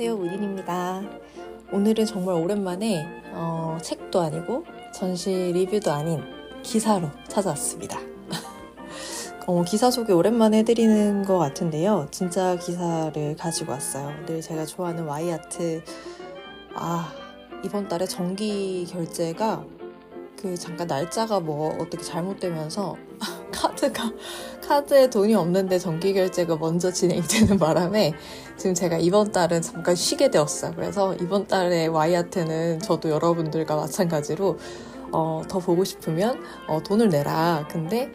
안녕하세요 우린입니다. 오늘은 정말 오랜만에 어, 책도 아니고 전시 리뷰도 아닌 기사로 찾아왔습니다. 어, 기사 소개 오랜만에 해드리는 것 같은데요. 진짜 기사를 가지고 왔어요. 늘 제가 좋아하는 와이아트. 아 이번 달에 정기 결제가 그 잠깐 날짜가 뭐 어떻게 잘못되면서 카드가 카드에 돈이 없는데 정기 결제가 먼저 진행이 되는 바람에 지금 제가 이번 달은 잠깐 쉬게 되었어요. 그래서 이번 달에 와이아트는 저도 여러분들과 마찬가지로 어, 더 보고 싶으면 어, 돈을 내라. 근데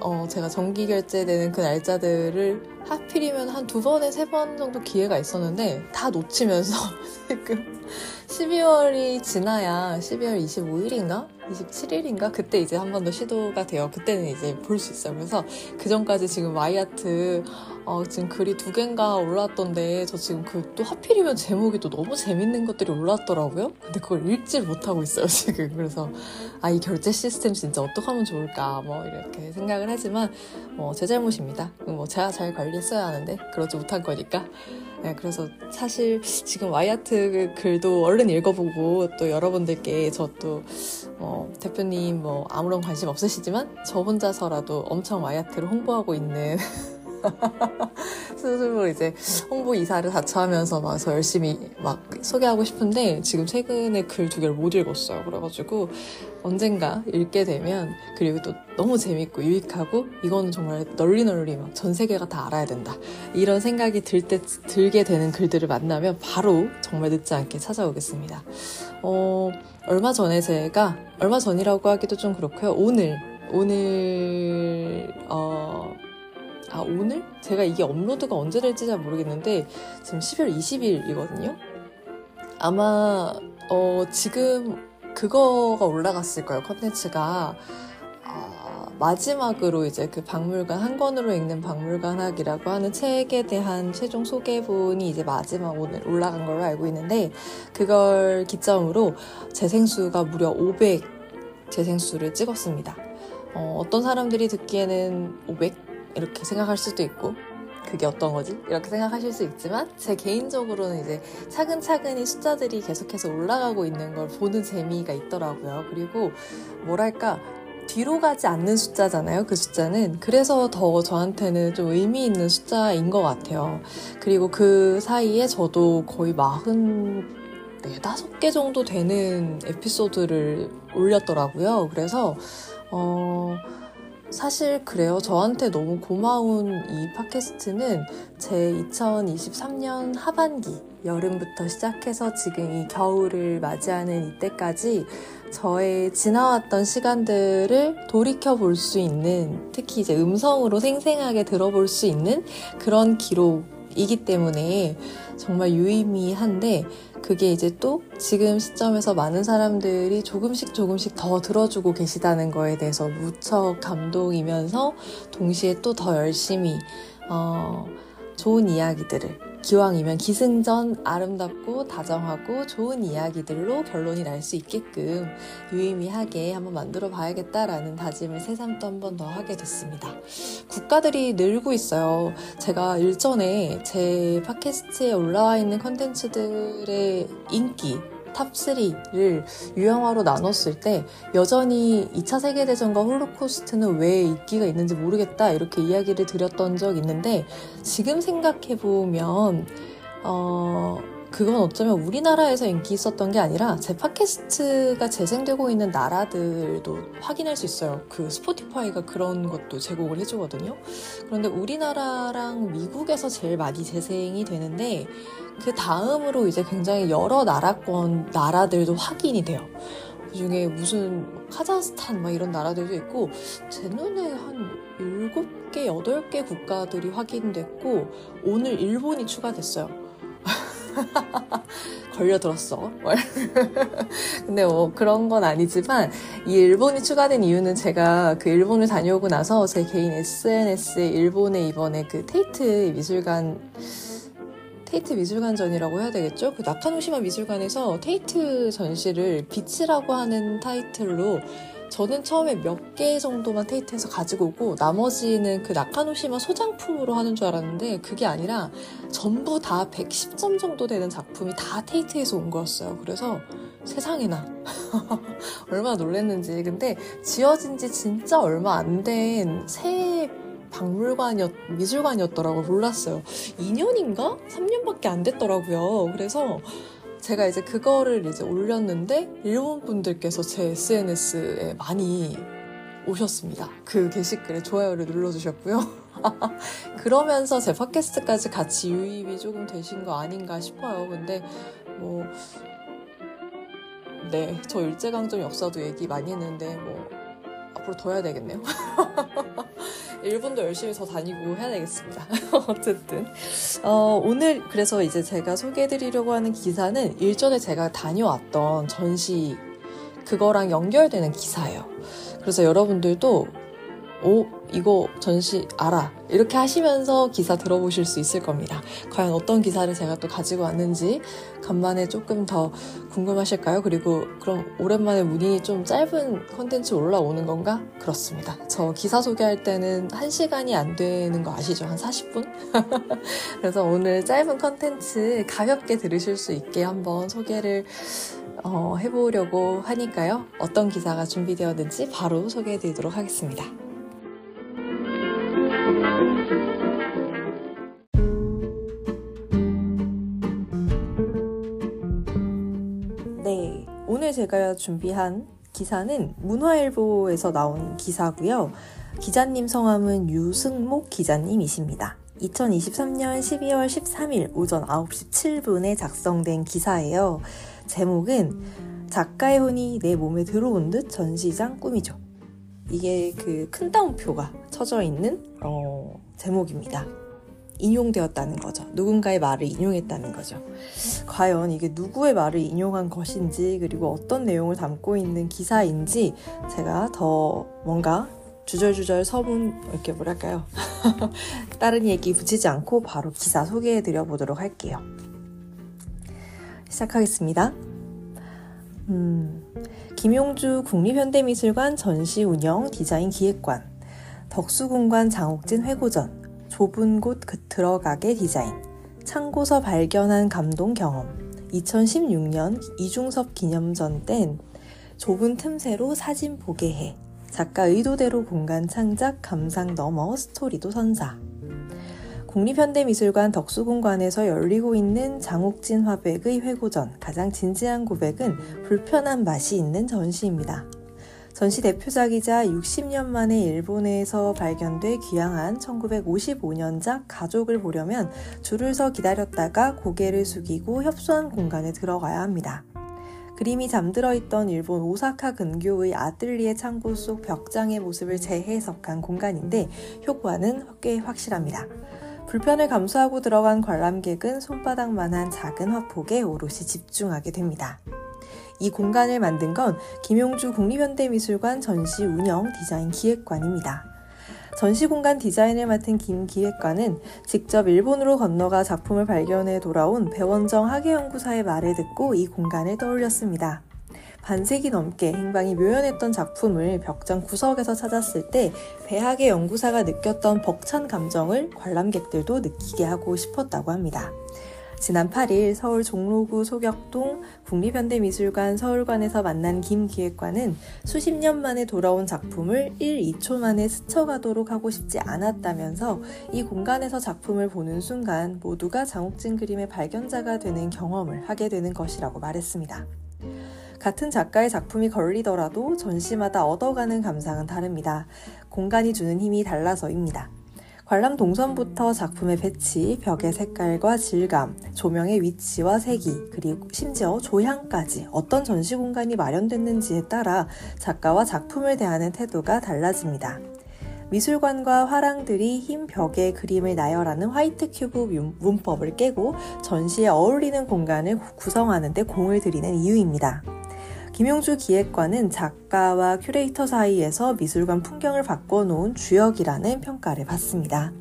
어, 제가 정기 결제되는 그 날짜들을 하필이면 한 두 번에 세 번 정도 기회가 있었는데 다 놓치면서 지금 12월이 지나야 12월 25일인가? 27일인가? 그때 이제 한 번 더 시도가 돼요. 그때는 이제 볼 수 있어요. 그래서 그 전까지 지금 와이아트 어, 지금 글이 두 개인가 올라왔던데 저 지금 그 또 하필이면 제목이 또 너무 재밌는 것들이 올라왔더라고요. 근데 그걸 읽질 못하고 있어요 지금. 그래서 아 이 결제 시스템 진짜 어떻게 하면 좋을까 뭐 이렇게 생각을 하지만 뭐 제 잘못입니다. 뭐 제가 잘 관리했어야 하는데 그러지 못한 거니까. 네, 그래서 사실 지금 와이아트 글도 얼른 읽어보고 또 여러분들께 저또 어, 대표님 뭐 아무런 관심 없으시지만 저 혼자서라도 엄청 와이아트를 홍보하고 있는 스스로 이제 홍보 이사를 자처 하면서 막저 열심히 막 소개하고 싶은데 지금 최근에 글 두 개를 못 읽었어요. 그래가지고 언젠가 읽게 되면 그리고 또 너무 재밌고 유익하고 이거는 정말 널리 널리 막 전 세계가 다 알아야 된다 이런 생각이 들 때 들게 되는 글들을 만나면 바로 정말 늦지 않게 찾아오겠습니다. 어, 얼마 전에 제가 얼마 전이라고 하기도 좀 그렇고요. 오늘 오늘 어. 아, 오늘? 제가 이게 업로드가 언제 될지 잘 모르겠는데, 지금 12월 20일이거든요? 아마, 어, 지금 그거가 올라갔을 거예요, 컨텐츠가. 아, 마지막으로 이제 그 박물관, 한 권으로 읽는 박물관학이라고 하는 책에 대한 최종 소개본이 이제 마지막 오늘 올라간 걸로 알고 있는데, 그걸 기점으로 재생수가 무려 500 재생수를 찍었습니다. 어, 어떤 사람들이 듣기에는 500? 이렇게 생각할 수도 있고 그게 어떤 거지? 이렇게 생각하실 수 있지만 제 개인적으로는 이제 차근차근히 숫자들이 계속해서 올라가고 있는 걸 보는 재미가 있더라고요. 그리고 뭐랄까 뒤로 가지 않는 숫자잖아요. 그 숫자는. 그래서 더 저한테는 좀 의미 있는 숫자인 것 같아요. 그리고 그 사이에 저도 거의 마흔 네, 다섯 개 정도 되는 에피소드를 올렸더라고요. 그래서, 어, 사실 그래요. 저한테 너무 고마운 이 팟캐스트는 제 2023년 하반기 여름부터 시작해서 지금 이 겨울을 맞이하는 이때까지 저의 지나왔던 시간들을 돌이켜 볼 수 있는 특히 이제 음성으로 생생하게 들어볼 수 있는 그런 기록이기 때문에 정말 유의미한데 그게 이제 또 지금 시점에서 많은 사람들이 조금씩 조금씩 더 들어주고 계시다는 거에 대해서 무척 감동이면서 동시에 또 더 열심히 어, 좋은 이야기들을 기왕이면 기승전 아름답고 다정하고 좋은 이야기들로 결론이 날 수 있게끔 유의미하게 한번 만들어 봐야겠다라는 다짐을 새삼 또 한번 더 하게 됐습니다. 국가들이 늘고 있어요. 제가 일전에 제 팟캐스트에 올라와 있는 컨텐츠들의 인기 top 3를 유형화로 나눴을 때 여전히 2차 세계대전과 홀로코스트는 왜 인기가 있는지 모르겠다 이렇게 이야기를 드렸던 적 있는데 지금 생각해보면 어, 그건 어쩌면 우리나라에서 인기 있었던 게 아니라 제 팟캐스트가 재생되고 있는 나라들도 확인할 수 있어요. 그 스포티파이가 그런 것도 제공을 해주거든요. 그런데 우리나라랑 미국에서 제일 많이 재생이 되는데 그 다음으로 이제 굉장히 여러 나라권 나라들도 확인이 돼요. 그 중에 무슨 카자흐스탄 막 이런 나라들도 있고 제 눈에 한 7개, 8개 국가들이 확인됐고 오늘 일본이 추가됐어요. 걸려들었어. 근데 뭐 그런 건 아니지만 이 일본이 추가된 이유는 제가 그 일본을 다녀오고 나서 제 개인 SNS에 일본에 이번에 그 테이트 미술관 테이트 미술관전이라고 해야 되겠죠? 그 나카노시마 미술관에서 테이트 전시를 빛이라고 하는 타이틀로 저는 처음에 몇 개 정도만 테이트에서 가지고 오고 나머지는 그 나카노시마 소장품으로 하는 줄 알았는데 그게 아니라 전부 다 110점 정도 되는 작품이 다 테이트에서 온 거였어요. 그래서 세상에나 얼마나 놀랐는지 근데 지어진 지 진짜 얼마 안 된 새 박물관이었 미술관이었더라고 몰랐어요 2년인가 3년밖에 안 됐더라고요 그래서 제가 이제 그거를 이제 올렸는데 일본 분들께서 제 SNS에 많이 오셨습니다. 그 게시글에 좋아요를 눌러주셨고요. 그러면서 제 팟캐스트까지 같이 유입이 조금 되신 거 아닌가 싶어요. 근데 뭐 네, 저 일제강점 역사도 얘기 많이 했는데 뭐 앞으로 더 해야 되겠네요. 일본도 열심히 더 다니고 해야 되겠습니다. 어쨌든 어, 오늘 그래서 이제 제가 소개해드리려고 하는 기사는 일전에 제가 다녀왔던 전시 그거랑 연결되는 기사예요. 그래서 여러분들도 오, 이거 전시 알아. 이렇게 하시면서 기사 들어보실 수 있을 겁니다. 과연 어떤 기사를 제가 또 가지고 왔는지 간만에 조금 더 궁금하실까요? 그리고 그럼 오랜만에 문이 좀 짧은 컨텐츠 올라오는 건가? 그렇습니다. 저 기사 소개할 때는 1시간이 안 되는 거 아시죠? 한 40분? 그래서 오늘 짧은 컨텐츠 가볍게 들으실 수 있게 한번 소개를 어, 해보려고 하니까요. 어떤 기사가 준비되었는지 바로 소개해 드리도록 하겠습니다. 네, 오늘 제가 준비한 기사는 문화일보에서 나온 기사고요. 기자님 성함은 유승목 기자님이십니다. 2023년 12월 13일 오전 9시 7분에 작성된 기사예요. 제목은 작가의 혼이 내 몸에 들어온 듯 전시장 꿈이죠. 이게 그 큰 따옴표가 쳐져 있는 어, 제목입니다. 인용되었다는 거죠. 누군가의 말을 인용했다는 거죠. 과연 이게 누구의 말을 인용한 것인지 그리고 어떤 내용을 담고 있는 기사인지 제가 더 뭔가 주절주절 서문 이렇게 뭐랄까요 다른 얘기 붙이지 않고 바로 기사 소개해 드려 보도록 할게요. 시작하겠습니다. 음, 김용주 국립현대미술관 전시 운영 디자인 기획관, 덕수공관 장옥진 회고전, 좁은 곳 그 들어가게 디자인, 창고서 발견한 감동 경험, 2016년 이중섭 기념전 땐 좁은 틈새로 사진 보게 해, 작가 의도대로 공간 창작 감상 넘어 스토리도 선사. 국립현대미술관 덕수공관에서 열리고 있는 장옥진 화백의 회고전 가장 진지한 고백은 불편한 맛이 있는 전시입니다. 전시 대표작이자 60년 만에 일본에서 발견돼 귀향한 1955년작 가족을 보려면 줄을 서 기다렸다가 고개를 숙이고 협소한 공간에 들어가야 합니다. 그림이 잠들어 있던 일본 오사카 근교의 아뜰리에 창고 속 벽장의 모습을 재해석한 공간인데 효과는 꽤 확실합니다. 불편을 감수하고 들어간 관람객은 손바닥만한 작은 화폭에 오롯이 집중하게 됩니다. 이 공간을 만든 건 김용주 국립현대미술관 전시 운영 디자인 기획관입니다. 전시 공간 디자인을 맡은 김 기획관은 직접 일본으로 건너가 작품을 발견해 돌아온 배원정 학예연구사의 말을 듣고 이 공간을 떠올렸습니다. 반세기 넘게 행방이 묘연했던 작품을 벽장 구석에서 찾았을 때 배학의 연구사가 느꼈던 벅찬 감정을 관람객들도 느끼게 하고 싶었다고 합니다. 지난 8일 서울 종로구 소격동 국립현대미술관 서울관에서 만난 김 기획관은 수십 년 만에 돌아온 작품을 1, 2초 만에 스쳐가도록 하고 싶지 않았다면서 이 공간에서 작품을 보는 순간 모두가 장욱진 그림의 발견자가 되는 경험을 하게 되는 것이라고 말했습니다. 같은 작가의 작품이 걸리더라도 전시마다 얻어가는 감상은 다릅니다. 공간이 주는 힘이 달라서입니다. 관람 동선부터 작품의 배치, 벽의 색깔과 질감, 조명의 위치와 색이, 그리고 심지어 조향까지 어떤 전시 공간이 마련됐는지에 따라 작가와 작품을 대하는 태도가 달라집니다. 미술관과 화랑들이 흰 벽에 그림을 나열하는 white cube 문법을 깨고 전시에 어울리는 공간을 구성하는 데 공을 들이는 이유입니다. 김용주 기획관은 작가와 큐레이터 사이에서 미술관 풍경을 바꿔놓은 주역이라는 평가를 받습니다.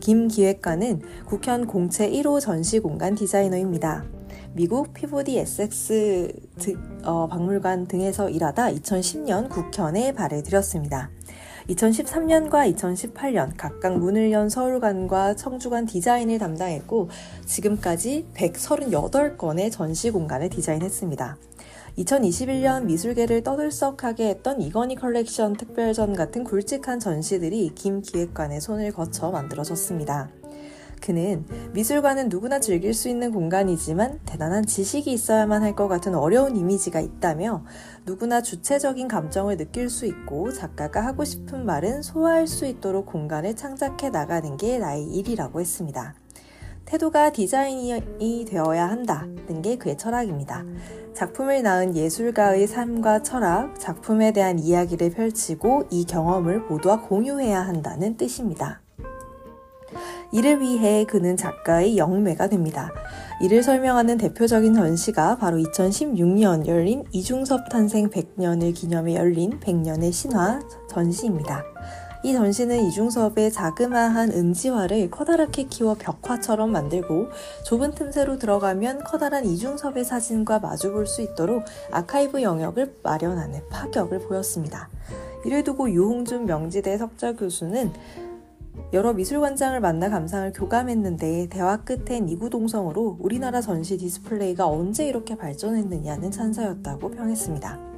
김 기획관은 국현 공채 1호 전시 공간 디자이너입니다. 미국 에섹스 어, 박물관 등에서 일하다 2010년 국현에 발을 들였습니다. 2013년과 2018년 각각 문을 연 서울관과 청주관 디자인을 담당했고 지금까지 138건의 전시 공간을 디자인했습니다. 2021년 미술계를 떠들썩하게 했던 이건희 컬렉션 특별전 같은 굵직한 전시들이 김 기획관의 손을 거쳐 만들어졌습니다. 그는 미술관은 누구나 즐길 수 있는 공간이지만 대단한 지식이 있어야만 할 것 같은 어려운 이미지가 있다며 누구나 주체적인 감정을 느낄 수 있고 작가가 하고 싶은 말은 소화할 수 있도록 공간을 창작해 나가는 게 나의 일이라고 했습니다. 태도가 디자인이 되어야 한다는 게 그의 철학입니다. 작품을 낳은 예술가의 삶과 철학, 작품에 대한 이야기를 펼치고 이 경험을 모두와 공유해야 한다는 뜻입니다. 이를 위해 그는 작가의 영매가 됩니다. 이를 설명하는 대표적인 전시가 바로 2016년 열린 이중섭 탄생 100년을 기념해 열린 100년의 신화 전시입니다. 이 전시는 이중섭의 자그마한 은지화를 커다랗게 키워 벽화처럼 만들고 좁은 틈새로 들어가면 커다란 이중섭의 사진과 마주볼 수 있도록 아카이브 영역을 마련하는 파격을 보였습니다. 이를 두고 유홍준 명지대 석좌 교수는 여러 미술관장을 만나 감상을 교감했는데 대화 끝엔 이구동성으로 우리나라 전시 디스플레이가 언제 이렇게 발전했느냐는 찬사였다고 평했습니다.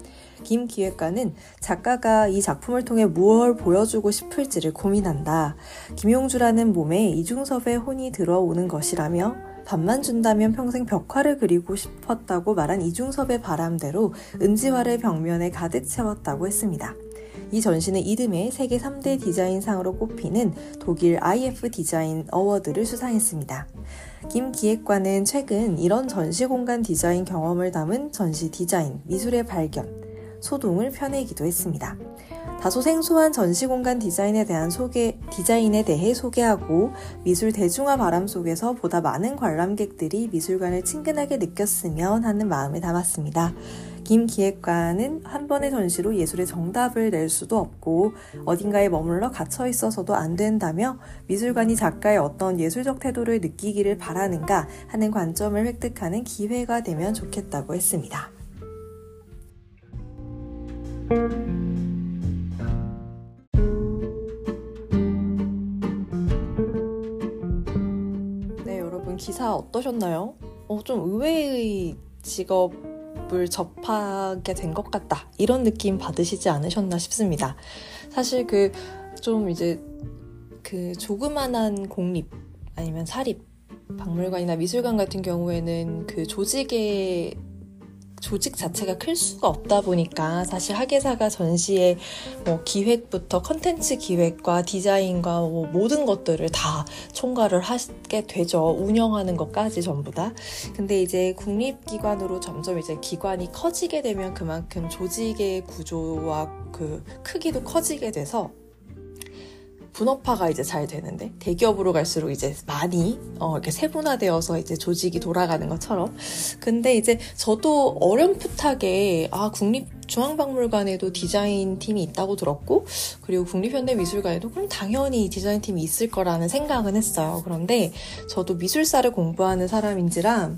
김 기획관은 작가가 이 작품을 통해 무엇을 보여주고 싶을지를 고민한다. 김용주라는 몸에 이중섭의 혼이 들어오는 것이라며 밥만 준다면 평생 벽화를 그리고 싶었다고 말한 이중섭의 바람대로 은지화를 벽면에 가득 채웠다고 했습니다. 이 전시는 이듬해 세계 3대 디자인상으로 꼽히는 독일 IF 디자인 어워드를 수상했습니다. 김 기획관은 최근 이런 전시 공간 디자인 경험을 담은 전시 디자인, 미술의 발견, 소동을 펴내기도 했습니다. 다소 생소한 전시 공간 디자인에 대한 소개, 디자인에 대해 소개하고 미술 대중화 바람 속에서 보다 많은 관람객들이 미술관을 친근하게 느꼈으면 하는 마음을 담았습니다. 김 기획관은 한 번의 전시로 예술의 정답을 낼 수도 없고 어딘가에 머물러 갇혀 있어서도 안 된다며 미술관이 작가의 어떤 예술적 태도를 느끼기를 바라는가 하는 관점을 획득하는 기회가 되면 좋겠다고 했습니다. 네, 여러분 기사 어떠셨나요? 어, 좀 의외의 직업을 접하게 된 것 같다. 이런 느낌 받으시지 않으셨나 싶습니다. 사실 그 좀 이제 그 조그만한 공립 아니면 사립 박물관이나 미술관 같은 경우에는 그 조직의 조직 자체가 클 수가 없다 보니까 사실 학예사가 전시의 뭐 기획부터 컨텐츠 기획과 디자인과 뭐 모든 것들을 다 총괄을 하게 되죠. 운영하는 것까지 전부 다. 근데 이제 국립기관으로 점점 이제 기관이 커지게 되면 그만큼 조직의 구조와 그 크기도 커지게 돼서 분업화가 이제 잘 되는데 대기업으로 갈수록 이제 많이 어, 이렇게 세분화되어서 이제 조직이 돌아가는 것처럼 근데 이제 저도 어렴풋하게 아 국립 중앙박물관에도 디자인 팀이 있다고 들었고 그리고 국립현대미술관에도 그럼 당연히 디자인 팀이 있을 거라는 생각은 했어요. 그런데 저도 미술사를 공부하는 사람인지라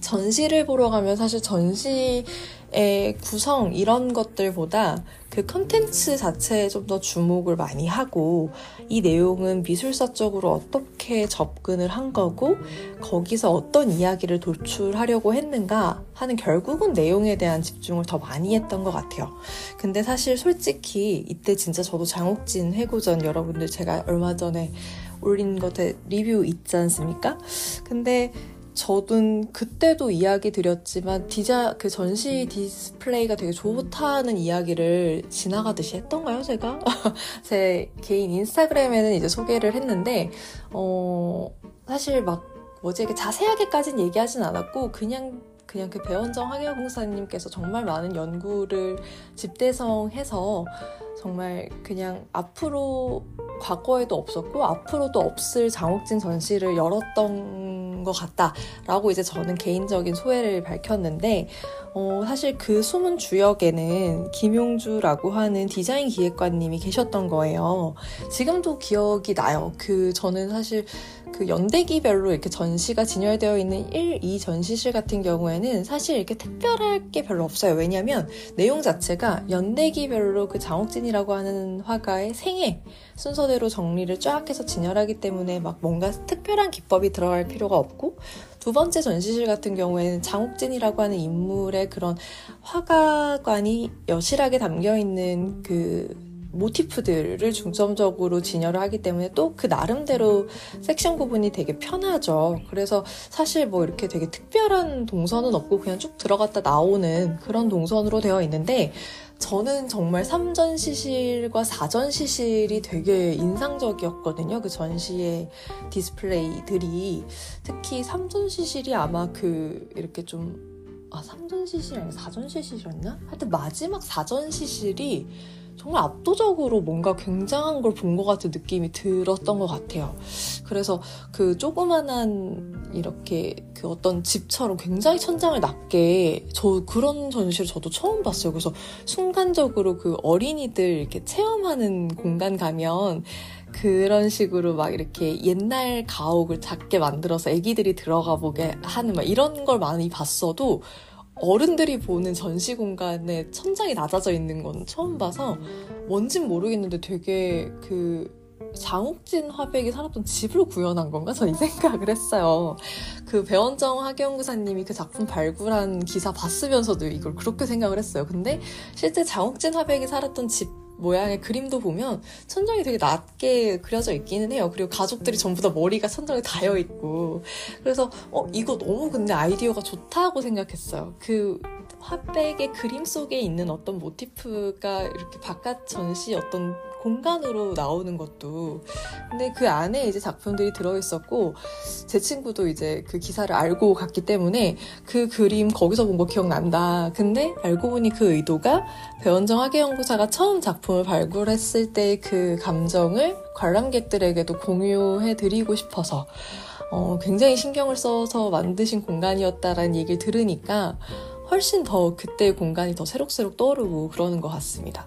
전시를 보러 가면 사실 전시 의 구성 이런 것들보다 그 컨텐츠 자체에 좀 더 주목을 많이 하고 이 내용은 미술사적으로 어떻게 접근을 한 거고 거기서 어떤 이야기를 도출하려고 했는가 하는 결국은 내용에 대한 집중을 더 많이 했던 것 같아요. 근데 사실 솔직히 이때 진짜 저도 장욱진 회고전 여러분들 제가 얼마 전에 올린 것에 리뷰 있지 않습니까? 근데 저는 그때도 이야기 드렸지만 디자 그 전시 디스플레이가 되게 좋다는 이야기를 지나가듯이 했던가요, 제가? 제 개인 인스타그램에는 이제 소개를 했는데 어 사실 막 뭐지 이렇게 자세하게까지는 얘기하진 않았고 그냥 그냥 그 배원정 학예공사님께서 정말 많은 연구를 집대성해서 정말 그냥 앞으로 과거에도 없었고 앞으로도 없을 장옥진 전시를 열었던 것 같다라고 이제 저는 개인적인 소회를 밝혔는데 어, 사실 그 숨은 주역에는 김용주라고 하는 디자인 기획관님이 계셨던 거예요. 지금도 기억이 나요. 그 저는 사실 그 연대기별로 이렇게 전시가 진열되어 있는 1, 2 전시실 같은 경우에는 사실 이렇게 특별할 게 별로 없어요. 왜냐면 내용 자체가 연대기별로 그 장옥진이라고 하는 화가의 생애 순서대로 정리를 쫙 해서 진열하기 때문에 막 뭔가 특별한 기법이 들어갈 필요가 없고 두 번째 전시실 같은 경우에는 장옥진이라고 하는 인물의 그런 화가관이 여실하게 담겨 있는 그 모티프들을 중점적으로 진열을 하기 때문에 또 그 나름대로 섹션 구분이 되게 편하죠. 그래서 사실 뭐 이렇게 되게 특별한 동선은 없고 그냥 쭉 들어갔다 나오는 그런 동선으로 되어 있는데 저는 정말 3전시실과 4전시실이 되게 인상적이었거든요. 그 전시의 디스플레이들이. 특히 3전시실이 아마 그 이렇게 좀, 아, 3전시실이 아니라 4전시실이었나? 하여튼 마지막 4전시실이 정말 압도적으로 뭔가 굉장한 걸 본 것 같은 느낌이 들었던 것 같아요. 그래서 그 조그만한 이렇게 그 어떤 집처럼 굉장히 천장을 낮게 저 그런 전시를 저도 처음 봤어요. 그래서 순간적으로 그 어린이들 이렇게 체험하는 공간 가면 그런 식으로 막 이렇게 옛날 가옥을 작게 만들어서 애기들이 들어가 보게 하는 막 이런 걸 많이 봤어도 어른들이 보는 전시 공간에 천장이 낮아져 있는 건 처음 봐서 뭔진 모르겠는데 되게 그 장욱진 화백이 살았던 집을 구현한 건가? 저이 생각을 했어요. 그 배원정 학연구사님이 그 작품 발굴한 기사 봤으면서도 이걸 그렇게 생각을 했어요. 근데 실제 장욱진 화백이 살았던 집 모양의 그림도 보면 천장이 되게 낮게 그려져 있기는 해요. 그리고 가족들이 전부 다 머리가 천장에 닿여 있고. 그래서, 어, 이거 너무 근데 아이디어가 좋다고 생각했어요. 그 화백의 그림 속에 있는 어떤 모티프가 이렇게 바깥 전시 어떤 공간으로 나오는 것도 근데 그 안에 이제 작품들이 들어있었고 제 친구도 이제 그 기사를 알고 갔기 때문에 그 그림 거기서 본 거 기억난다 근데 알고 보니 그 의도가 배원정 학예연구사가 처음 작품을 발굴했을 때 그 감정을 관람객들에게도 공유해 드리고 싶어서 어, 굉장히 신경을 써서 만드신 공간이었다라는 얘기를 들으니까 훨씬 더 그때 공간이 더 새록새록 떠오르고 그러는 것 같습니다.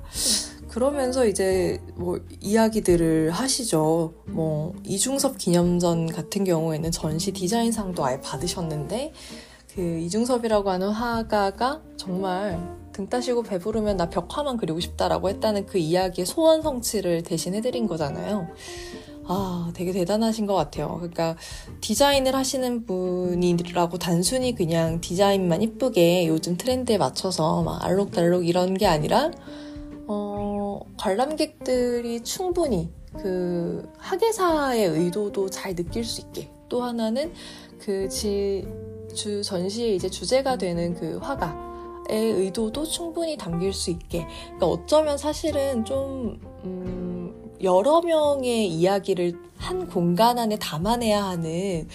그러면서 이제 뭐 이야기들을 하시죠. 뭐 이중섭 기념전 같은 경우에는 전시 디자인상도 아예 받으셨는데 그 이중섭이라고 하는 화가가 정말 등 따시고 배부르면 나 벽화만 그리고 싶다라고 했다는 그 이야기의 소원 성취를 대신 해드린 거잖아요. 아, 되게 대단하신 것 같아요. 그러니까 디자인을 하시는 분이라고 단순히 그냥 디자인만 이쁘게 요즘 트렌드에 맞춰서 막 알록달록 이런 게 아니라 어, 관람객들이 충분히 그 학예사의 의도도 잘 느낄 수 있게 또 하나는 그주 전시의 이제 주제가 되는 그 화가의 의도도 충분히 담길 수 있게 그러니까 어쩌면 사실은 좀 음, 여러 명의 이야기를 한 공간 안에 담아내야 하는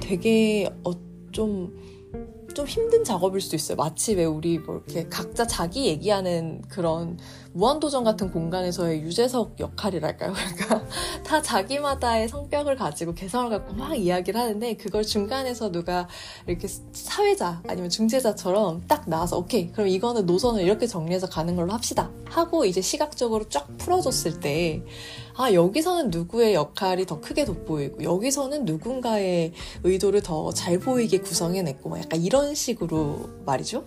되게 어, 좀좀 힘든 작업일 수도 있어요. 마치 왜 우리 뭐 이렇게 각자 자기 얘기하는 그런 무한도전 같은 공간에서의 유재석 역할이랄까요? 그러니까 다 자기마다의 성격을 가지고 개성을 갖고 막 이야기를 하는데 그걸 중간에서 누가 이렇게 사회자 아니면 중재자처럼 딱 나와서 오케이 그럼 이거는 노선을 이렇게 정리해서 가는 걸로 합시다 하고 이제 시각적으로 쫙 풀어줬을 때 아, 여기서는 누구의 역할이 더 크게 돋보이고, 여기서는 누군가의 의도를 더 잘 보이게 구성해냈고, 뭐 약간 이런 식으로 말이죠.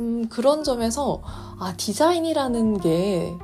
음, 그런 점에서, 아, 디자인이라는 게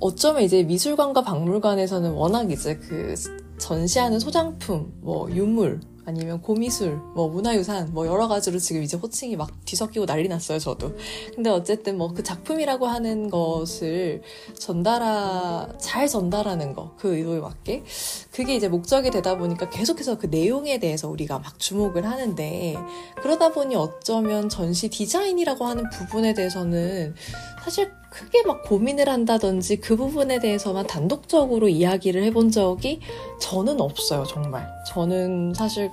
어쩌면 이제 미술관과 박물관에서는 워낙 이제 그 전시하는 소장품, 뭐 유물, 아니면 고미술, 뭐 문화유산, 뭐 여러 가지로 지금 이제 호칭이 막 뒤섞이고 난리 났어요, 저도. 근데 어쨌든 뭐 그 작품이라고 하는 것을 전달하, 잘 전달하는 거, 그 의도에 맞게. 그게 이제 목적이 되다 보니까 계속해서 그 내용에 대해서 우리가 막 주목을 하는데, 그러다 보니 어쩌면 전시 디자인이라고 하는 부분에 대해서는 사실 크게 막 고민을 한다든지 그 부분에 대해서만 단독적으로 이야기를 해본 적이 저는 없어요, 정말. 저는 사실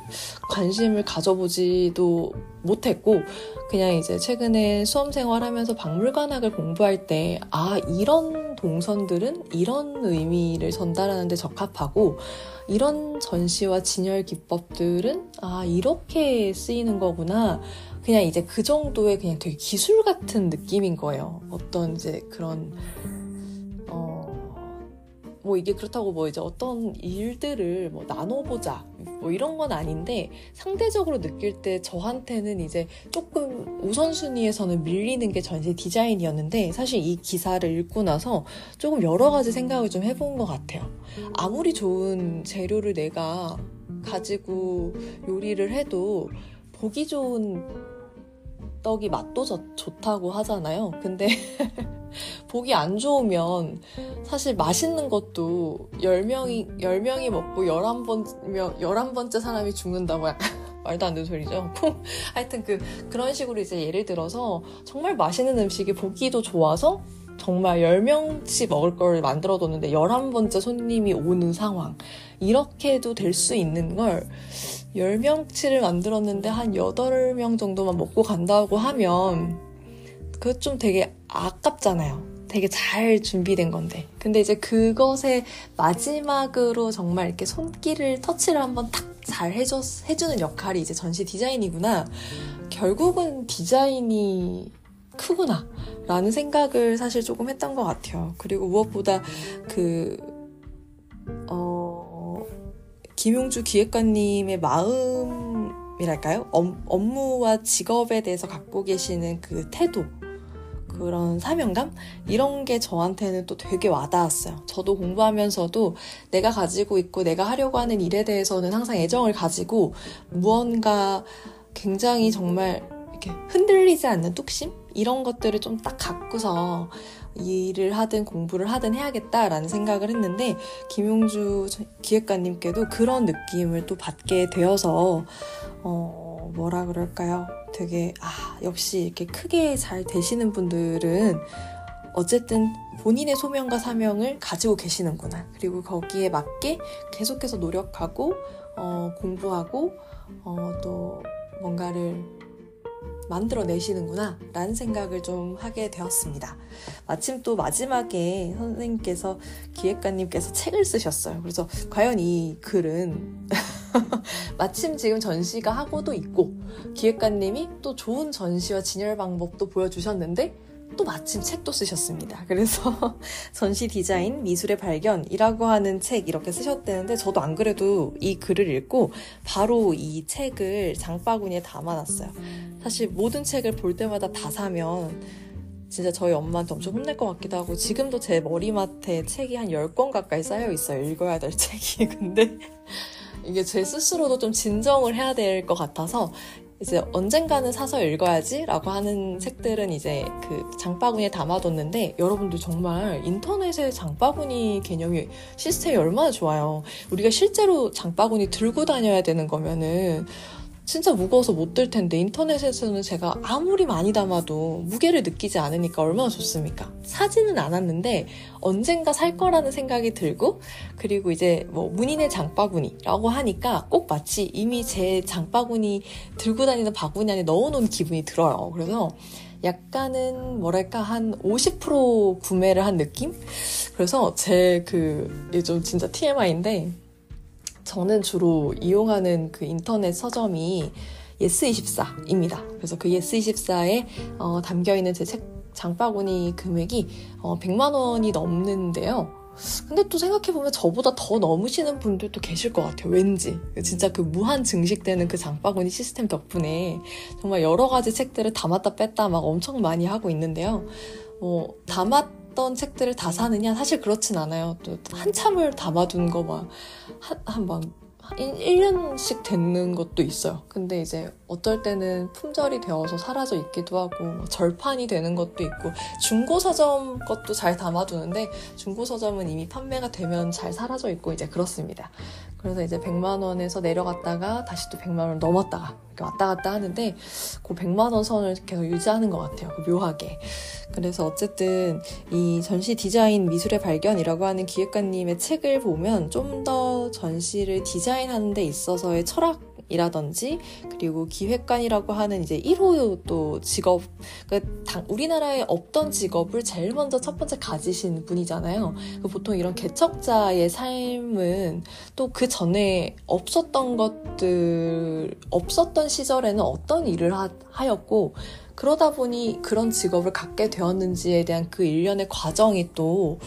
관심을 가져보지도 못했고, 그냥 이제 최근에 수험 생활 하면서 박물관학을 공부할 때, 아, 이런 이런 동선들은 이런 의미를 전달하는데 적합하고 이런 전시와 진열 기법들은 아 이렇게 쓰이는 거구나 그냥 이제 그 정도의 그냥 되게 기술 같은 느낌인 거예요 어떤 이제 그런 뭐 이게 그렇다고 뭐 이제 어떤 일들을 뭐 나눠보자 뭐 이런 건 아닌데 상대적으로 느낄 때 저한테는 이제 조금 우선순위에서는 밀리는 게 전시 디자인이었는데 사실 이 기사를 읽고 나서 조금 여러 가지 생각을 좀 해본 것 같아요. 아무리 좋은 재료를 내가 가지고 요리를 해도 보기 좋은 떡이 맛도 좋다고 하잖아요. 근데 보기 안 좋으면 사실 맛있는 것도 10명이, 10명이 먹고 11번, 11번째 사람이 죽는다고 약간 말도 안 되는 소리죠. 하여튼 그, 그런 식으로 이제 예를 들어서 정말 맛있는 음식이 보기도 좋아서 정말 10명치 먹을 걸 만들어 뒀는데 11번째 손님이 오는 상황. 이렇게도 될 수 있는 걸 10명치를 만들었는데 한 8명 정도만 먹고 간다고 하면 그거 좀 되게 아깝잖아요. 되게 잘 준비된 건데. 근데 이제 그것의 마지막으로 정말 이렇게 손길을 터치를 한번 탁 잘 해줘, 해주는 역할이 이제 전시 디자인이구나. 결국은 디자인이 크구나. 라는 생각을 사실 조금 했던 것 같아요. 그리고 무엇보다 그, 어, 김용주 기획관님의 마음이랄까요? 업무와 직업에 대해서 갖고 계시는 그 태도. 그런 사명감? 이런 게 저한테는 또 되게 와닿았어요. 저도 공부하면서도 내가 가지고 있고 내가 하려고 하는 일에 대해서는 항상 애정을 가지고 무언가 굉장히 정말 이렇게 흔들리지 않는 뚝심? 이런 것들을 좀 딱 갖고서 일을 하든 공부를 하든 해야겠다라는 생각을 했는데 김용주 기획가님께도 그런 느낌을 또 받게 되어서 어 뭐라 그럴까요? 되게 아 역시 이렇게 크게 잘 되시는 분들은 어쨌든 본인의 소명과 사명을 가지고 계시는구나. 그리고 거기에 맞게 계속해서 노력하고 어, 공부하고 어, 또 뭔가를 만들어내시는구나 라는 생각을 좀 하게 되었습니다. 마침 또 마지막에 선생님께서 기획가님께서 책을 쓰셨어요. 그래서 과연 이 글은 마침 지금 전시가 하고도 있고 기획가님이 또 좋은 전시와 진열 방법도 보여주셨는데 또 마침 책도 쓰셨습니다. 그래서 전시 디자인 미술의 발견이라고 하는 책 이렇게 쓰셨대는데 저도 안 그래도 이 글을 읽고 바로 이 책을 장바구니에 담아놨어요. 사실 모든 책을 볼 때마다 다 사면 진짜 저희 엄마한테 엄청 혼낼 것 같기도 하고 지금도 제 머리맡에 책이 한 10권 가까이 쌓여 있어요. 읽어야 될 책이. 근데 이게 제 스스로도 좀 진정을 해야 될 것 같아서 이제 언젠가는 사서 읽어야지라고 하는 책들은 이제 그 장바구니에 담아뒀는데 여러분들 정말 인터넷의 장바구니 개념이 시스템이 얼마나 좋아요. 우리가 실제로 장바구니 들고 다녀야 되는 거면은 진짜 무거워서 못 들 텐데 인터넷에서는 제가 아무리 많이 담아도 무게를 느끼지 않으니까 얼마나 좋습니까? 사지는 않았는데 언젠가 살 거라는 생각이 들고 그리고 이제 뭐 문인의 장바구니라고 하니까 꼭 마치 이미 제 장바구니 들고 다니는 바구니 안에 넣어놓은 기분이 들어요. 그래서 약간은 뭐랄까 한 50% 구매를 한 느낌? 그래서 제 그, 이게 좀 진짜 TMI인데 저는 주로 이용하는 그 인터넷 서점이 예스24입니다. 그래서 그 예스24에 어, 담겨있는 제 책 장바구니 금액이 어, 100만 원이 넘는데요. 근데 또 생각해보면 저보다 더 넘으시는 분들도 계실 것 같아요. 왠지. 진짜 그 무한 증식되는 그 장바구니 시스템 덕분에 정말 여러 가지 책들을 담았다 뺐다 막 엄청 많이 하고 있는데요. 어, 담았 던 책들을 다 사느냐? 사실 그렇진 않아요. 또 한참을 담아둔 거 막, 한, 한, 막, 1, 년씩 되는 것도 있어요. 근데 이제 어떨 때는 품절이 되어서 사라져 있기도 하고 뭐 절판이 되는 것도 있고 중고 서점 것도 잘 담아두는데 중고 서점은 이미 판매가 되면 잘 사라져 있고 이제 그렇습니다. 그래서 이제 100만 원에서 내려갔다가 다시 또 100만 원 넘었다가 이렇게 왔다 갔다 하는데 그 100만 원 선을 계속 유지하는 것 같아요. 그 묘하게. 그래서 어쨌든 이 전시 디자인 미술의 발견이라고 하는 기획가님의 책을 보면 좀 더 전시를 디자인하는 데 있어서의 철학 이라든지 그리고 기획관이라고 하는 이제 1호 또 직업 그러니까 우리나라에 없던 직업을 제일 먼저 첫 번째 가지신 분이잖아요. 그 보통 이런 개척자의 삶은 또 그 전에 없었던 것들 없었던 시절에는 어떤 일을 하, 하였고 그러다 보니 그런 직업을 갖게 되었는지에 대한 그 일련의 과정이 또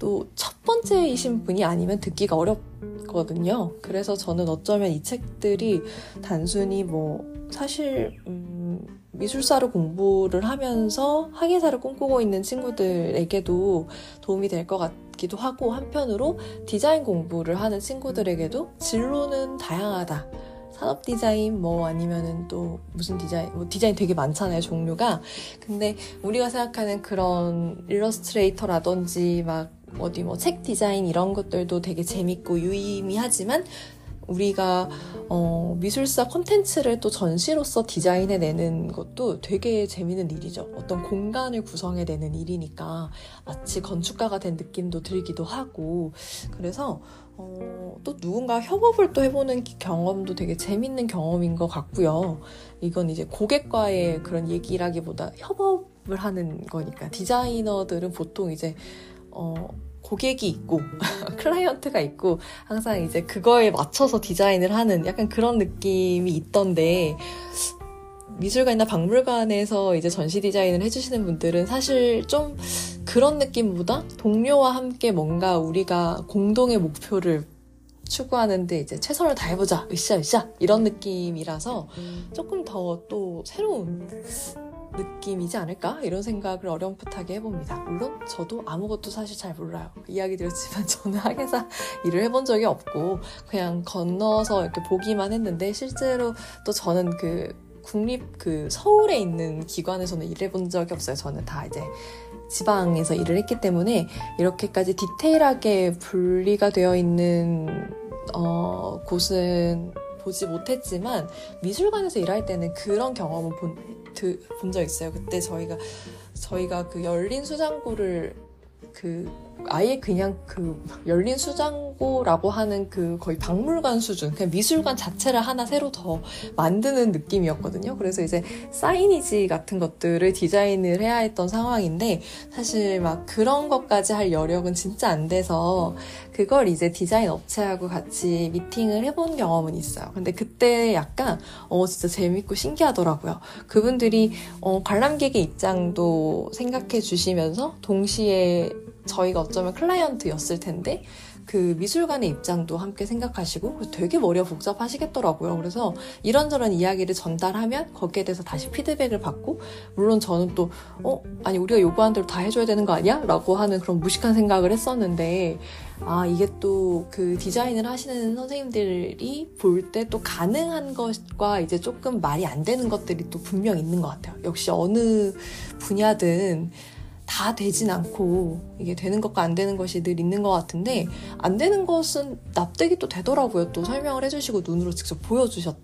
또 첫 번째이신 분이 아니면 듣기가 어렵거든요. 그래서 저는 어쩌면 이 책들이 단순히 뭐 사실 음, 미술사를 공부를 하면서 학예사를 꿈꾸고 있는 친구들에게도 도움이 될 것 같기도 하고 한편으로 디자인 공부를 하는 친구들에게도 진로는 다양하다. 산업 디자인 뭐 아니면은 또 무슨 디자인 뭐 디자인 되게 많잖아요 종류가 근데 우리가 생각하는 그런 일러스트레이터라든지 막 어디 뭐 책 디자인 이런 것들도 되게 재밌고 유의미하지만 우리가 어, 미술사 콘텐츠를 또 전시로서 디자인해내는 것도 되게 재밌는 일이죠. 어떤 공간을 구성해내는 일이니까 마치 건축가가 된 느낌도 들기도 하고 그래서 어, 또 누군가 협업을 또 해보는 경험도 되게 재밌는 경험인 것 같고요. 이건 이제 고객과의 그런 얘기라기보다 협업을 하는 거니까 디자이너들은 보통 이제 어, 고객이 있고 클라이언트가 있고 항상 이제 그거에 맞춰서 디자인을 하는 약간 그런 느낌이 있던데 미술관이나 박물관에서 이제 전시 디자인을 해주시는 분들은 사실 좀 그런 느낌보다 동료와 함께 뭔가 우리가 공동의 목표를 추구하는데 이제 최선을 다해보자, 으쌰, 으쌰, 이런 느낌이라서 조금 더 또 새로운 느낌이지 않을까? 이런 생각을 어렴풋하게 해봅니다. 물론 저도 아무것도 사실 잘 몰라요. 이야기 드렸지만 저는 학예사 일을 해본 적이 없고 그냥 건너서 이렇게 보기만 했는데 실제로 또 저는 그 국립 그 서울에 있는 기관에서는 일해본 적이 없어요. 저는 다 이제 지방에서 일을 했기 때문에 이렇게까지 디테일하게 분리가 되어 있는 어, 곳은 보지 못했지만 미술관에서 일할 때는 그런 경험을 본, 본적 있어요. 그때 저희가 저희가 그 열린 수장고를 그 아예 그냥 그 열린 수장고라고 하는 그 거의 박물관 수준, 그냥 미술관 자체를 하나 새로 더 만드는 느낌이었거든요. 그래서 이제 사이니지 같은 것들을 디자인을 해야 했던 상황인데 사실 막 그런 것까지 할 여력은 진짜 안 돼서 그걸 이제 디자인 업체하고 같이 미팅을 해본 경험은 있어요. 근데 그때 약간 어 진짜 재밌고 신기하더라고요. 그분들이 어 관람객의 입장도 생각해 주시면서 동시에 저희가 어쩌면 클라이언트였을 텐데 그 미술관의 입장도 함께 생각하시고 되게 머리가 복잡하시겠더라고요. 그래서 이런저런 이야기를 전달하면 거기에 대해서 다시 피드백을 받고 물론 저는 또 어? 아니 우리가 요구한 대로 다 해줘야 되는 거 아니야? 라고 하는 그런 무식한 생각을 했었는데 아 이게 또 그 디자인을 하시는 선생님들이 볼 때 또 가능한 것과 이제 조금 말이 안 되는 것들이 또 분명 있는 것 같아요. 역시 어느 분야든 다 되진 않고 이게 되는 것과 안 되는 것이 늘 있는 것 같은데 안 되는 것은 납득이 또 되더라고요. 또 설명을 해주시고 눈으로 직접 보여주셨.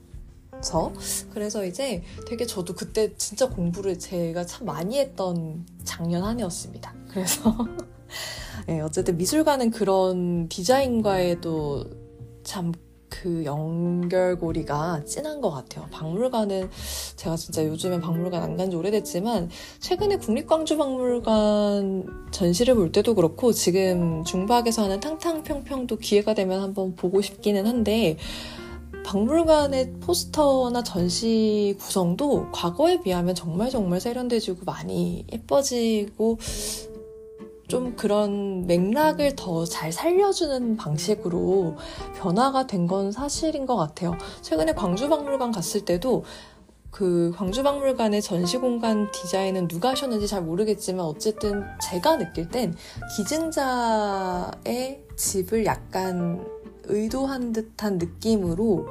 서 그래서 이제 되게 저도 그때 진짜 공부를 제가 참 많이 했던 작년 한 해였습니다. 그래서 네, 어쨌든 미술관은 그런 디자인과에도 참 그 연결고리가 진한 것 같아요. 박물관은 제가 진짜 요즘엔 박물관 안 간 지 오래됐지만 최근에 국립광주박물관 전시를 볼 때도 그렇고 지금 중박에서 하는 탕탕평평도 기회가 되면 한번 보고 싶기는 한데 박물관의 포스터나 전시 구성도 과거에 비하면 정말 정말 세련돼지고 많이 예뻐지고 좀 그런 맥락을 더 잘 살려주는 방식으로 변화가 된 건 사실인 것 같아요. 최근에 광주박물관 갔을 때도 그 광주박물관의 전시 공간 디자인은 누가 하셨는지 잘 모르겠지만 어쨌든 제가 느낄 땐 기증자의 집을 약간 의도한 듯한 느낌으로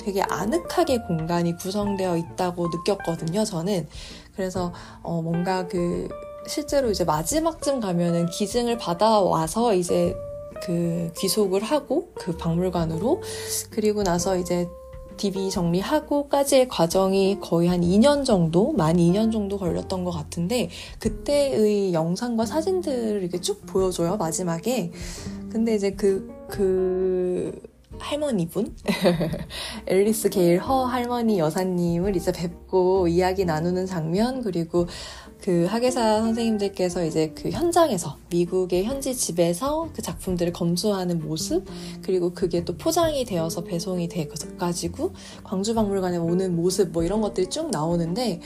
되게 아늑하게 공간이 구성되어 있다고 느꼈거든요, 저는. 그래서 어, 뭔가 그 실제로 이제 마지막쯤 가면은 기증을 받아와서 이제 그 귀속을 하고 그 박물관으로 그리고 나서 이제 DB 정리하고까지의 과정이 거의 한 2년 정도, 만 2년 정도 걸렸던 것 같은데, 그때의 영상과 사진들을 이렇게 쭉 보여줘요, 마지막에. 근데 이제 그, 그, 할머니분 앨리스 게일 허 할머니 여사님을 이제 뵙고 이야기 나누는 장면 그리고 그 학예사 선생님들께서 이제 그 현장에서 미국의 현지 집에서 그 작품들을 검수하는 모습 그리고 그게 또 포장이 되어서 배송이 돼 가지고 광주박물관에 오는 모습 뭐 이런 것들이 쭉 나오는데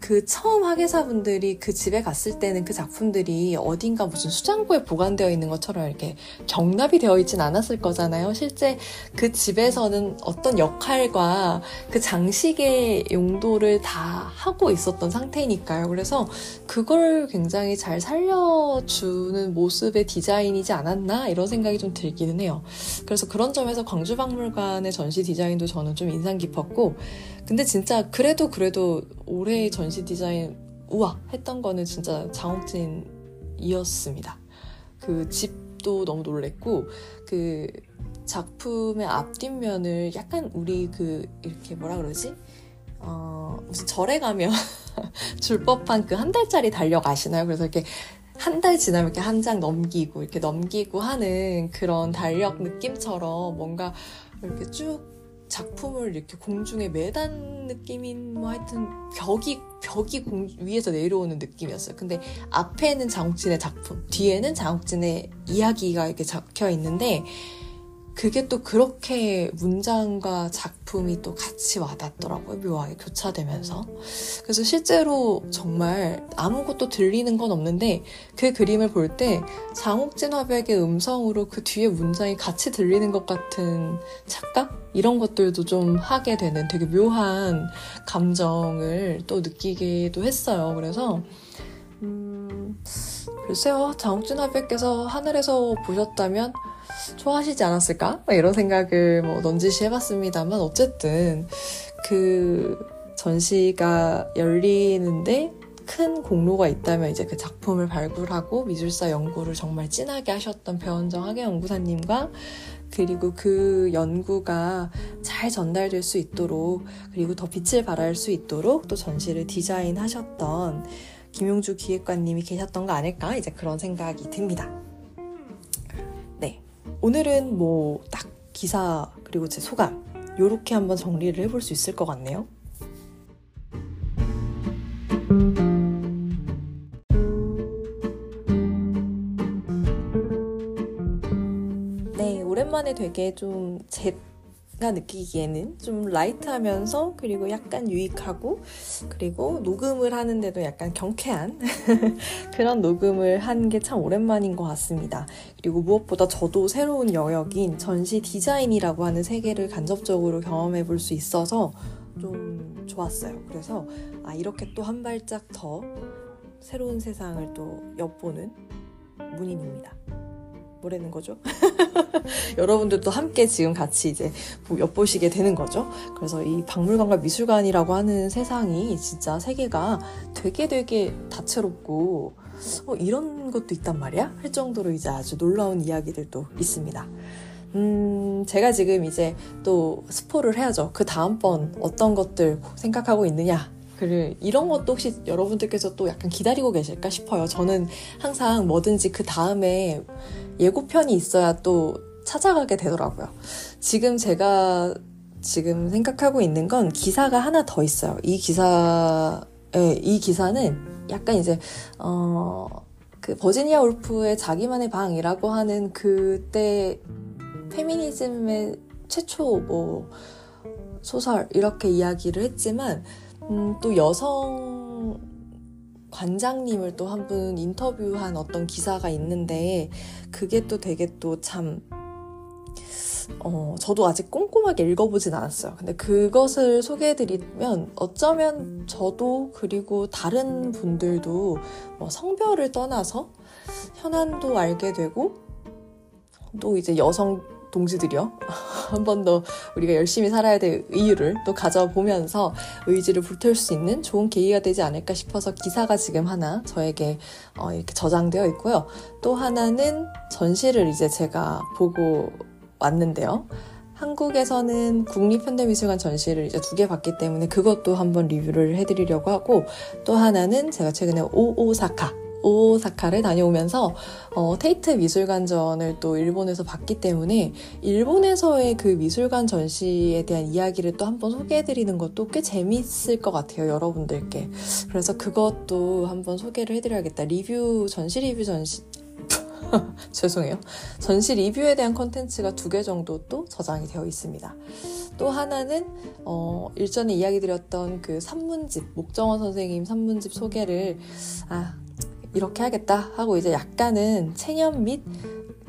그 처음 학예사분들이 그 집에 갔을 때는 그 작품들이 어딘가 무슨 수장고에 보관되어 있는 것처럼 이렇게 경납이 되어 있진 않았을 거잖아요. 실제 그 집에서는 어떤 역할과 그 장식의 용도를 다 하고 있었던 상태니까요. 그래서 그걸 굉장히 잘 살려주는 모습의 디자인이지 않았나 이런 생각이 좀 들기는 해요. 그래서 그런 점에서 광주박물관의 전시 디자인도 저는 좀 인상 깊었고 근데 진짜 그래도 그래도 올해의 전시 디자인 우와 했던 거는 진짜 장옥진이었습니다. 그 집도 너무 놀랬고 그 작품의 앞뒷면을 약간 우리 그 이렇게 뭐라 그러지? 어, 무슨 절에 가면 줄 법한 그 한 달짜리 달력 아시나요? 그래서 이렇게 한 달 지나면 이렇게 한 장 넘기고 이렇게 넘기고 하는 그런 달력 느낌처럼 뭔가 이렇게 쭉 작품을 이렇게 공중에 매단 느낌인 뭐 하여튼 벽이 벽이 공, 위에서 내려오는 느낌이었어요. 근데 앞에는 장욱진의 작품, 뒤에는 장욱진의 이야기가 이렇게 적혀 있는데 그게 또 그렇게 문장과 작품이 또 같이 와닿더라고요. 묘하게 교차되면서. 그래서 실제로 정말 아무것도 들리는 건 없는데 그 그림을 볼 때 장옥진 화백의 음성으로 그 뒤에 문장이 같이 들리는 것 같은 착각? 이런 것들도 좀 하게 되는 되게 묘한 감정을 또 느끼기도 했어요. 그래서 음, 글쎄요. 장옥진 화백께서 하늘에서 보셨다면 좋아하시지 않았을까? 이런 생각을 뭐 넌지시 해봤습니다만 어쨌든 그 전시가 열리는데 큰 공로가 있다면 이제 그 작품을 발굴하고 미술사 연구를 정말 진하게 하셨던 배원정 학예연구사님과 그리고 그 연구가 잘 전달될 수 있도록 그리고 더 빛을 발할 수 있도록 또 전시를 디자인하셨던 김용주 기획관님이 계셨던 거 아닐까 이제 그런 생각이 듭니다. 오늘은 뭐 딱 기사 그리고 제 소감 요렇게 한번 정리를 해볼 수 있을 것 같네요. 네, 오랜만에 되게 좀 제 가 느끼기에는 좀 라이트하면서 그리고 약간 유익하고 그리고 녹음을 하는데도 약간 경쾌한 그런 녹음을 한 게 참 오랜만인 것 같습니다. 그리고 무엇보다 저도 새로운 영역인 전시 디자인이라고 하는 세계를 간접적으로 경험해 볼 수 있어서 좀 좋았어요. 그래서 아 이렇게 또 한 발짝 더 새로운 세상을 또 엿보는 문인입니다. 뭐라는 거죠? 여러분들도 함께 지금 같이 이제 엿보시게 되는 거죠. 그래서 이 박물관과 미술관이라고 하는 세상이 진짜 세계가 되게 되게 다채롭고 어, 이런 것도 있단 말이야? 할 정도로 이제 아주 놀라운 이야기들도 있습니다. 음, 제가 지금 이제 또 스포를 해야죠. 그 다음번 어떤 것들 생각하고 있느냐. 그 이런 것도 혹시 여러분들께서 또 약간 기다리고 계실까 싶어요. 저는 항상 뭐든지 그 다음에 예고편이 있어야 또 찾아가게 되더라고요. 지금 제가 지금 생각하고 있는 건 기사가 하나 더 있어요. 이 기사, 예, 이 기사는 약간 이제, 어, 그 버지니아 울프의 자기만의 방이라고 하는 그때 페미니즘의 최초 뭐 소설 이렇게 이야기를 했지만 음, 또 여성 관장님을 또 한 분 인터뷰한 어떤 기사가 있는데 그게 또 되게 또참 어, 저도 아직 꼼꼼하게 읽어보진 않았어요. 근데 그것을 소개해드리면 어쩌면 저도 그리고 다른 분들도 뭐 성별을 떠나서 현안도 알게 되고 또 이제 여성 동지들이요. 한 번 더 우리가 열심히 살아야 될 이유를 또 가져보면서 의지를 불태울 수 있는 좋은 계기가 되지 않을까 싶어서 기사가 지금 하나 저에게 어, 이렇게 저장되어 있고요. 또 하나는 전시를 이제 제가 보고 왔는데요. 한국에서는 국립현대미술관 전시를 이제 두 개 봤기 때문에 그것도 한번 리뷰를 해드리려고 하고 또 하나는 제가 최근에 오오사카 오사카를 다녀오면서 어, 테이트 미술관전을 또 일본에서 봤기 때문에 일본에서의 그 미술관 전시에 대한 이야기를 또 한번 소개해드리는 것도 꽤 재밌을 것 같아요 여러분들께 그래서 그것도 한번 소개를 해드려야겠다 리뷰 전시 리뷰 전시 죄송해요. 전시 리뷰에 대한 컨텐츠가 두 개 정도 또 저장이 되어 있습니다. 또 하나는 어, 일전에 이야기 드렸던 그 산문집 목정원 선생님 산문집 소개를 아 이렇게 하겠다 하고 이제 약간은 체념 및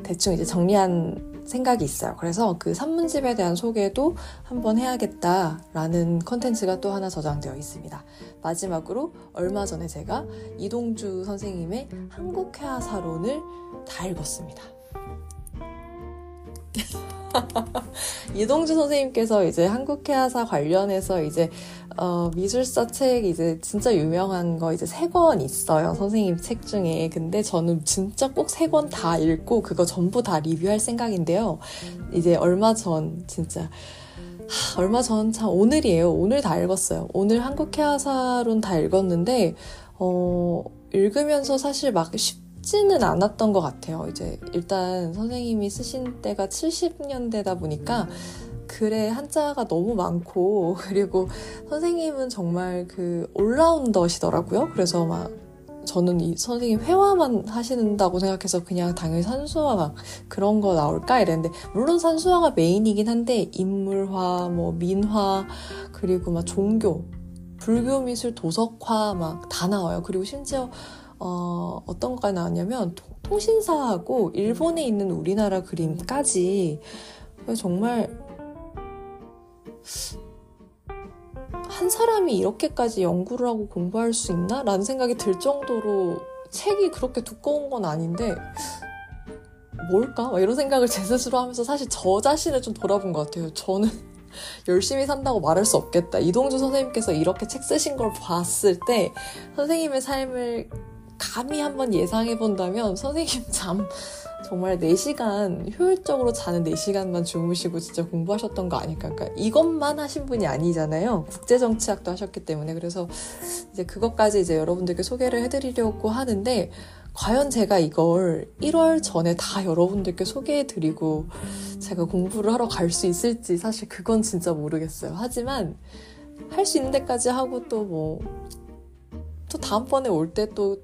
대충 이제 정리한 생각이 있어요. 그래서 그 산문집에 대한 소개도 한번 해야겠다라는 컨텐츠가 또 하나 저장되어 있습니다. 마지막으로 얼마 전에 제가 이동주 선생님의 한국회화사론을 다 읽었습니다. 이동주 선생님께서 이제 한국회화사 관련해서 이제 어, 미술사 책 이제 진짜 유명한 거 이제 세 권 있어요. 선생님 책 중에. 근데 저는 진짜 꼭 세 권 다 읽고 그거 전부 다 리뷰할 생각인데요. 이제 얼마 전 진짜 하, 얼마 전 참 오늘이에요. 오늘 다 읽었어요. 오늘 한국회화사론 다 읽었는데 어, 읽으면서 사실 막 쉽, 쉽지는 않았던 것 같아요. 이제 일단 선생님이 쓰신 때가 70년대다 보니까 글의 한자가 너무 많고 그리고 선생님은 정말 그 올라운더시더라고요. 그래서 막 저는 이 선생님 회화만 하시는다고 생각해서 그냥 당연히 산수화 막 그런 거 나올까 이랬는데 물론 산수화가 메인이긴 한데 인물화, 뭐 민화 그리고 막 종교, 불교 미술 도석화 막 다 나와요. 그리고 심지어 어, 어떤 것까지 나왔냐면 통신사하고 일본에 있는 우리나라 그림까지 정말 한 사람이 이렇게까지 연구를 하고 공부할 수 있나? 라는 생각이 들 정도로 책이 그렇게 두꺼운 건 아닌데 뭘까? 이런 생각을 제 스스로 하면서 사실 저 자신을 좀 돌아본 것 같아요. 저는 열심히 산다고 말할 수 없겠다. 이동주 선생님께서 이렇게 책 쓰신 걸 봤을 때 선생님의 삶을 감히 한번 예상해 본다면 선생님 잠 정말 4시간 효율적으로 자는 4시간만 주무시고 진짜 공부하셨던 거 아닐까. 그러니까 이것만 하신 분이 아니잖아요. 국제정치학도 하셨기 때문에. 그래서 이제 그것까지 이제 여러분들께 소개를 해드리려고 하는데 과연 제가 이걸 1월 전에 다 여러분들께 소개해드리고 제가 공부를 하러 갈 수 있을지 사실 그건 진짜 모르겠어요. 하지만 할 수 있는 데까지 하고 또 뭐, 또 다음번에 올 때 또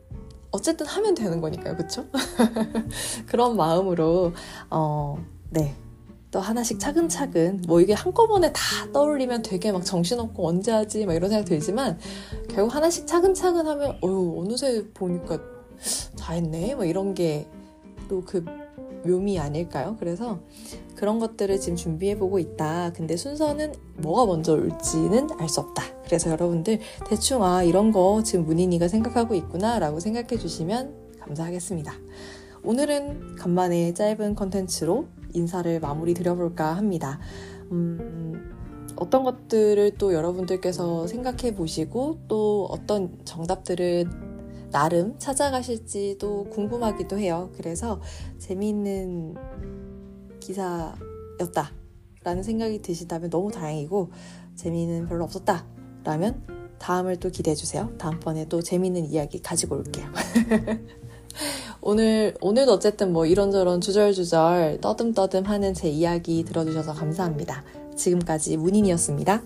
어쨌든 하면 되는 거니까요. 그쵸? 그런 마음으로, 어, 네. 또 하나씩 차근차근, 뭐 이게 한꺼번에 다 떠올리면 되게 막 정신없고 언제 하지? 막 이런 생각 들지만, 결국 하나씩 차근차근 하면, 어휴, 어느새 보니까 다 했네? 뭐 이런 게 또 그 묘미 아닐까요? 그래서 그런 것들을 지금 준비해보고 있다. 근데 순서는 뭐가 먼저 올지는 알 수 없다. 그래서 여러분들 대충 아 이런 거 지금 문인이가 생각하고 있구나 라고 생각해 주시면 감사하겠습니다. 오늘은 간만에 짧은 컨텐츠로 인사를 마무리 드려볼까 합니다. 음, 어떤 것들을 또 여러분들께서 생각해 보시고 또 어떤 정답들을 나름 찾아가실지도 궁금하기도 해요. 그래서 재미있는 기사였다. 라는 생각이 드신다면 너무 다행이고, 재미는 별로 없었다. 라면 다음을 또 기대해 주세요. 다음번에 또 재미있는 이야기 가지고 올게요. 오늘, 오늘도 어쨌든 뭐 이런저런 주절주절 떠듬떠듬 하는 제 이야기 들어주셔서 감사합니다. 지금까지 문인이었습니다.